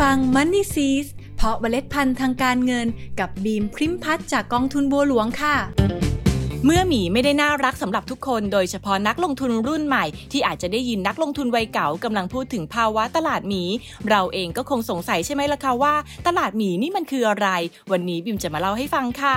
ฟัง Money s e e s เพาะเมล็ดพันธุ์ทางการเงินกับบีมพริมพัฒจากกองทุนบัวหลวงค่ะ เมื่อหมีไม่ได้น่ารักสำหรับทุกคน โดยเฉพาะนักลงทุนรุ่นใหม่ ที่อาจจะได้ยินนักลงทุนวัยเก่ากำลังพูดถึงภาวะตลาดหมี เราเองก็คงสงสัยใช่ไหมล่ะคะว่า ตลาดหมีนี่มันคืออะไร วันนี้บิมจะมาเล่าให้ฟังค่ะ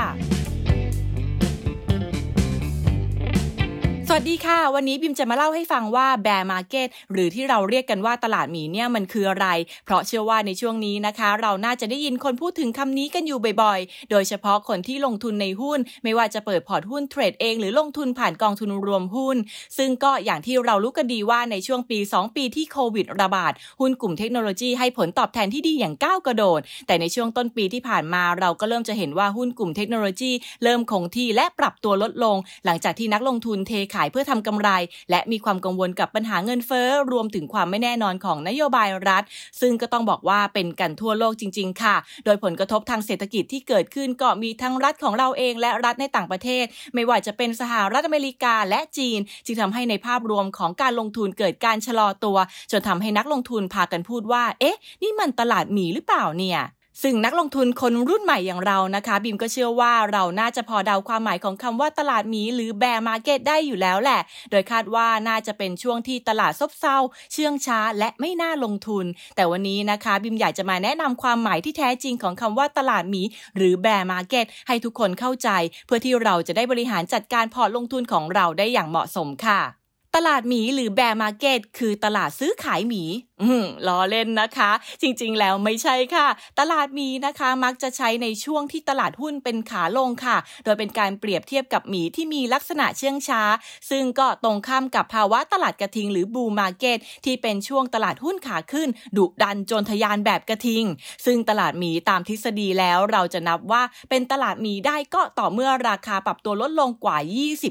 สวัสดีค่ะ วันนี้บิมจะมาเล่าให้ฟังว่า bear market หรือที่เราเรียกกันว่าตลาดหมีเนี่ยมันคืออะไร เพราะเชื่อว่าในช่วงนี้นะคะ เราน่าจะได้ยินคนพูดถึงคำนี้กันอยู่บ่อยๆ โดยเฉพาะคนที่ลงทุนในหุ้น ไม่ว่าจะเปิดพอร์ตหุ้นเทรดเองหรือลงทุนผ่านกองทุนรวมหุ้น ซึ่งก็อย่างที่เรารู้กันดีว่าในช่วงปี 2 ปีที่โควิดระบาดหุ้นกลุ่มเทคโนโลยีให้ผลตอบแทนที่ดีอย่างก้าวกระโดด แต่ในช่วงต้นปีที่ผ่านมาเราก็เริ่มจะเห็นว่าหุ้นกลุ่มเทคโนโลยี เริ่มคงที่และปรับตัวลดลง หลังจากที่นักลงทุนเทขายเพื่อทำกำไร และมีความกังวลกับปัญหาเงินเฟ้อรวมถึงความไม่แน่นอนของนโยบายรัฐ ซึ่งก็ต้องบอกว่าเป็นกันทั่วโลกจริง ๆ ค่ะ โดยผลกระทบทางเศรษฐกิจที่เกิดขึ้นก็มีทั้งรัฐของเราเองและรัฐในต่างประเทศ ไม่ว่าจะเป็นสหรัฐอเมริกาและจีน จึงทำให้ในภาพรวมของการลงทุนเกิดการชะลอตัว จนทำให้นักลงทุนพากันพูดว่า เอ๊ะ นี่มันตลาดหมีหรือเปล่าเนี่ย ซึ่งนักลงทุนคนรุ่นใหม่อย่างเรานะคะ บิมก็เชื่อว่าเราน่าจะพอเดาความหมายของคำว่าตลาดหมีหรือ bear market ได้อยู่แล้วแหละ โดยคาดว่าน่าจะเป็นช่วงที่ตลาดซบเซาเชื่องช้าและไม่น่าลงทุน แต่วันนี้นะคะ บิมอยากจะมาแนะนำความหมายที่แท้จริงของคำว่าตลาดหมีหรือ bear market ให้ทุกคนเข้าใจ เพื่อที่เราจะได้บริหารจัดการพอร์ตลงทุนของเราได้อย่างเหมาะสมค่ะ ตลาดหมีหรือ bear market คือตลาดซื้อขายหมี อืมล้อเล่นนะคะ จริงๆ แล้วไม่ใช่ค่ะ ตลาดหมีนะคะ มักจะใช้ในช่วงที่ตลาดหุ้นเป็นขาลงค่ะ โดยเป็นการเปรียบเทียบกับหมีที่มีลักษณะเชื่องช้า ซึ่งก็ตรงข้ามกับภาวะตลาดกระทิงหรือบูมาร์เก็ตที่เป็นช่วงตลาดหุ้นขาขึ้น ดุดันจนทยานแบบกระทิง ซึ่งตลาดหมีตามทฤษฎีแล้วเราจะนับว่าเป็นตลาดหมีได้ก็ต่อเมื่อราคาปรับตัวลดลงกว่า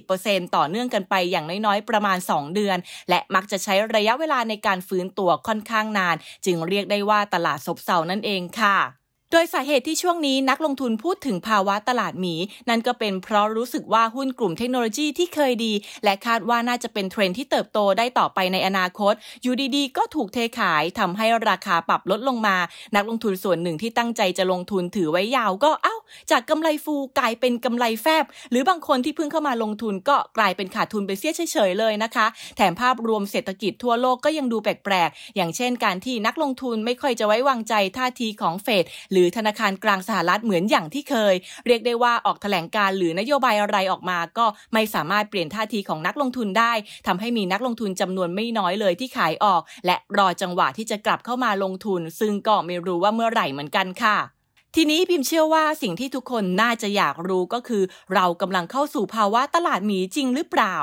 20%ต่อเนื่องกันไปอย่างน้อยๆประมาณ2เดือน และมักจะใช้ระยะเวลาในการฟื้นตัวค่อนข้างนาน จึงเรียกได้ว่าตลาดซบเซานั่นเองค่ะ ดยสาเหตุที่ช่วงนี้นักลงทุนพูดถึงภาวะตลาดหมี นั่นก็เป็นเพราะรู้สึกว่าหุ้นกลุ่มเทคโนโลยีที่เคยดี และคาดว่าน่าจะเป็นเทรนที่เติบโตได้ต่อไปในอนาคต อยู่ดีๆ ก็ถูกเทขายทำให้ราคาปรับลดลงมา นักลงทุนส่วนหนึ่งที่ตั้งใจจะลงทุนถือไว้ยาวก็เอ้า จากกำไรฟูกลายเป็นกำไรแฟบ หรือบางคนที่เพิ่งเข้ามาลงทุนก็กลายเป็นขาดทุนไปเสียเฉยๆเลยนะคะ แถมภาพรวมเศรษฐกิจทั่วโลกก็ยังดูแปลกๆอย่างเช่น การที่นักลงทุนไม่ค่อยจะไว้วางใจท่าทีของเฟดหรือธนาคารกลางสหรัฐเหมือนอย่างที่เคย เรียกได้ว่าออกแถลงการหรือนโยบายอะไรออกมา ก็ไม่สามารถเปลี่ยนท่าทีของนักลงทุนได้ทำให้มีนักลงทุนจำนวนไม่น้อยเลยที่ขายออก และรอจังหวะที่จะกลับเข้ามาลงทุน ซึ่งก็ไม่รู้ว่าเมื่อไหร่เหมือนกันค่ะ ทีนี้พิมเชื่อว่าสิ่งที่ทุกคนน่าจะอยากรู้ก็คือ เรากำลังเข้าสู่ภาวะตลาดหมีจริงหรือเปล่า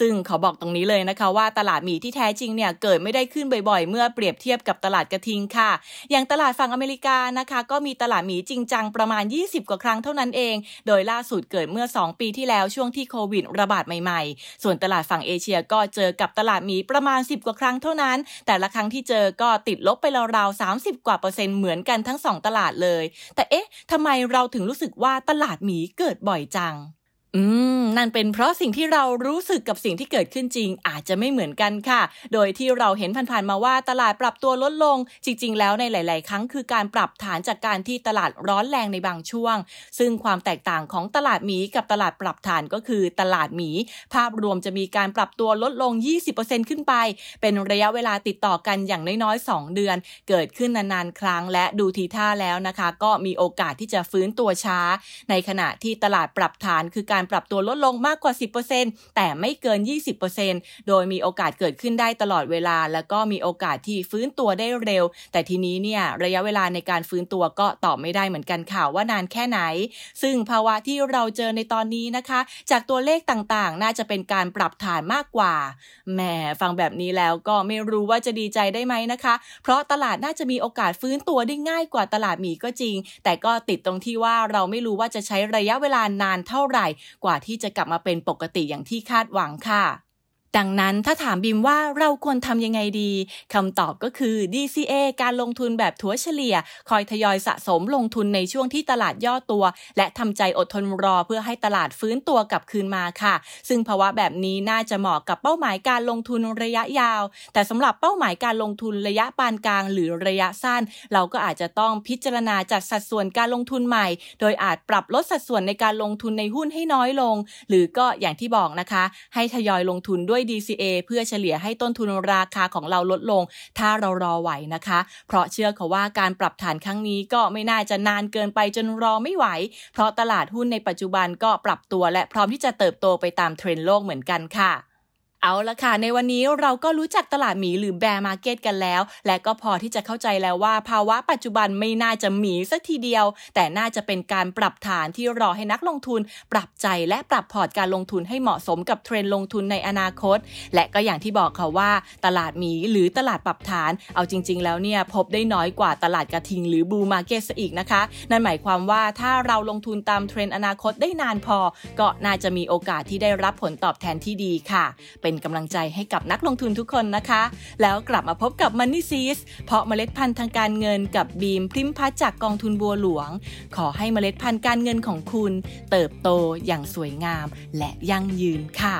ซึ่งเขาบอกตรงนี้เลยนะคะ ว่าตลาดหมีที่แท้จริงเนี่ยเกิดไม่ได้ขึ้นบ่อยๆ เมื่อเปรียบเทียบกับตลาดกระทิงค่ะ อย่างตลาดฝั่งอเมริกานะคะ ก็มีตลาดหมีจริงจังประมาณ 20 กว่าครั้งเท่านั้นเอง โดยล่าสุดเกิดเมื่อ 2 ปีที่แล้วช่วงที่โควิดระบาดใหม่ๆ ส่วนตลาดฝั่งเอเชียก็เจอกับตลาดหมีประมาณ 10 กว่าครั้งเท่านั้น แต่ละครั้งที่เจอก็ติดลบไปราวๆ30 กว่าเปอร์เซ็นต์เหมือนกันทั้ง 2 ตลาดเลยแต่เอ๊ะทำไมเราถึงรู้สึกว่าตลาดหมีเกิดบ่อยจัง อืม นั่นเป็นเพราะสิ่งที่เรารู้สึกกับสิ่งที่เกิดขึ้นจริง อาจจะไม่เหมือนกันค่ะ โดยที่เราเห็นผ่านๆมาว่าตลาดปรับตัวลดลง จริง ๆ แล้วในหลาย ๆ ครั้งคือการปรับฐานจากการที่ตลาดร้อนแรงในบางช่วง ซึ่งความแตกต่างของตลาดหมีกับตลาดปรับฐานก็คือตลาดหมี ภาพรวมจะมีการปรับตัวลดลง 20%ขึ้นไป เป็นระยะเวลาติดต่อกันอย่างน้อยๆ 2 เดือน เกิดขึ้นนานๆ ครั้ง และดูทีท่าแล้วนะคะ ก็มีโอกาสที่จะฟื้นตัวช้า ในขณะที่ตลาดปรับฐานคือการปรับตัวลดลงมากกว่า 10%แต่ไม่เกิน 20%โดยมีโอกาสเกิดขึ้นได้ตลอดเวลา แล้วก็มีโอกาสที่ฟื้นตัวได้เร็ว แต่ทีนี้เนี่ยระยะเวลาในการฟื้นตัวก็ตอบไม่ได้เหมือนกันค่ะว่านานแค่ไหน ซึ่งภาวะที่เราเจอในตอนนี้นะคะ จากตัวเลขต่างๆ น่าจะเป็นการปรับฐานมากกว่าแหมฟังแบบนี้แล้วก็ไม่รู้ว่าจะดีใจได้ไหมนะคะ เพราะตลาดน่าจะมีโอกาสฟื้นตัวได้ง่ายกว่าตลาดหมีก็จริง แต่ก็ติดตรงที่ว่าเราไม่รู้ว่าจะใช้ระยะเวลานานเท่าไหร่กว่าที่จะกลับมาเป็นปกติอย่างที่คาดหวังค่ะ ดังนั้นถ้าถามบิมว่าเราควรทำยังไงดีคำตอบก็คือ DCA การลงทุนแบบถัวเฉลี่ย คอยทยอยสะสมลงทุนในช่วงที่ตลาดย่อตัว และทำใจอดทนรอเพื่อให้ตลาดฟื้นตัวกลับคืนมาค่ะ ซึ่งภาวะแบบนี้น่าจะเหมาะกับเป้าหมายการลงทุนระยะยาว แต่สำหรับเป้าหมายการลงทุนระยะปานกลางหรือระยะสั้น เราก็อาจจะต้องพิจารณาจัดสัดส่วนการลงทุนใหม่ โดยอาจปรับลดสัดส่วนในการลงทุนในหุ้นให้น้อยลง หรือก็อย่างที่บอกนะคะ ให้ทยอยลงทุนด้วย DCA เพื่อเฉลี่ยให้ต้นทุนราคาของเราลดลง ถ้าเรารอไหวนะคะ เพราะเชื่อเขาว่าการปรับฐานครั้งนี้ก็ไม่น่าจะนานเกินไปจนรอไม่ไหว เพราะตลาดหุ้นในปัจจุบันก็ปรับตัวและพร้อมที่จะเติบโตไปตามเทรนด์โลกเหมือนกันค่ะ เอาละค่ะ ในวันนี้เราก็รู้จักตลาดหมีหรือ bear market กันแล้ว และก็พอที่จะเข้าใจแล้วว่า ภาวะปัจจุบันไม่น่าจะหมีสักทีเดียว แต่น่าจะเป็นการปรับฐานที่รอให้นักลงทุน ปรับใจและปรับพอร์ตการลงทุนให้เหมาะสมกับเทรนด์ลงทุนในอนาคต และก็อย่างที่บอกค่ะว่า ตลาดหมีหรือตลาดปรับฐาน เอาจริง ๆ แล้วเนี่ยพบได้น้อยกว่าตลาดกระทิง หรือ bull market ซะอีกนะคะ นั่นหมายความว่าถ้าเราลงทุนตามเทรนด์อนาคตได้นานพอ ก็น่าจะมีโอกาสที่ได้รับผลตอบแทนที่ดีค่ะ เป็นเป็นกำลังใจให้กับนักลงทุนทุกคนนะคะ แล้วกลับมาพบกับ Money s e e s เพราะเมล็ดพันธุ์ทางการเงินกับบีมพริมพัฒจากกองทุนบัวหลวง ขอให้เมล็ดพันธุ์การเงินของคุณ เติบโตอย่างสวยงามและยั่งยืนค่ะ